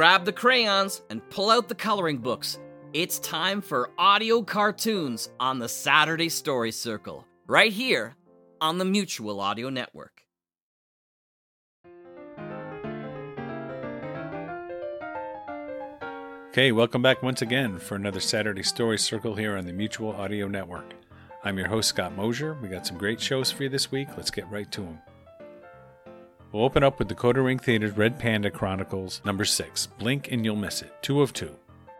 grab the crayons and pull out the coloring books. It's time for audio cartoons on the Saturday Story Circle, right here on the Mutual Audio Network. Okay, welcome back once again for another Saturday Story Circle here on the Mutual Audio Network. I'm your host, Scott Mosier. We got some great shows for you this week. Let's get right to them. We'll open up with Decoder Ring Theater's Red Panda Chronicles number 6, Blink and You'll Miss It, 2 of 2.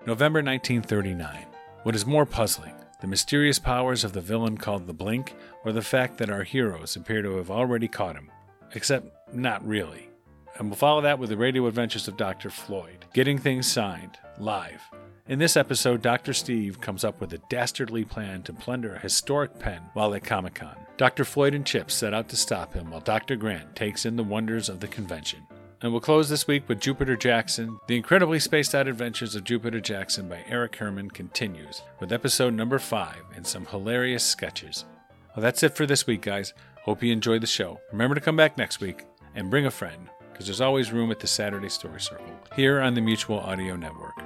November 1939. What is more puzzling, the mysterious powers of the villain called the Blink, or the fact that our heroes appear to have already caught him? Except, not really. And we'll follow that with the radio adventures of Dr. Floyd, getting things signed, live. In this episode, Dr. Steve comes up with a dastardly plan to plunder a historic pen while at Comic Con. Dr. Floyd and Chip set out to stop him while Dr. Grant takes in the wonders of the convention. And we'll close this week with Jupiter Jackson. The incredibly spaced out adventures of Jupiter Jackson by Eric Herman continues with episode number 5 and some hilarious sketches. Well, that's it for this week, guys. Hope you enjoyed the show. Remember to come back next week and bring a friend, because there's always room at the Saturday Story Circle here on the Mutual Audio Network.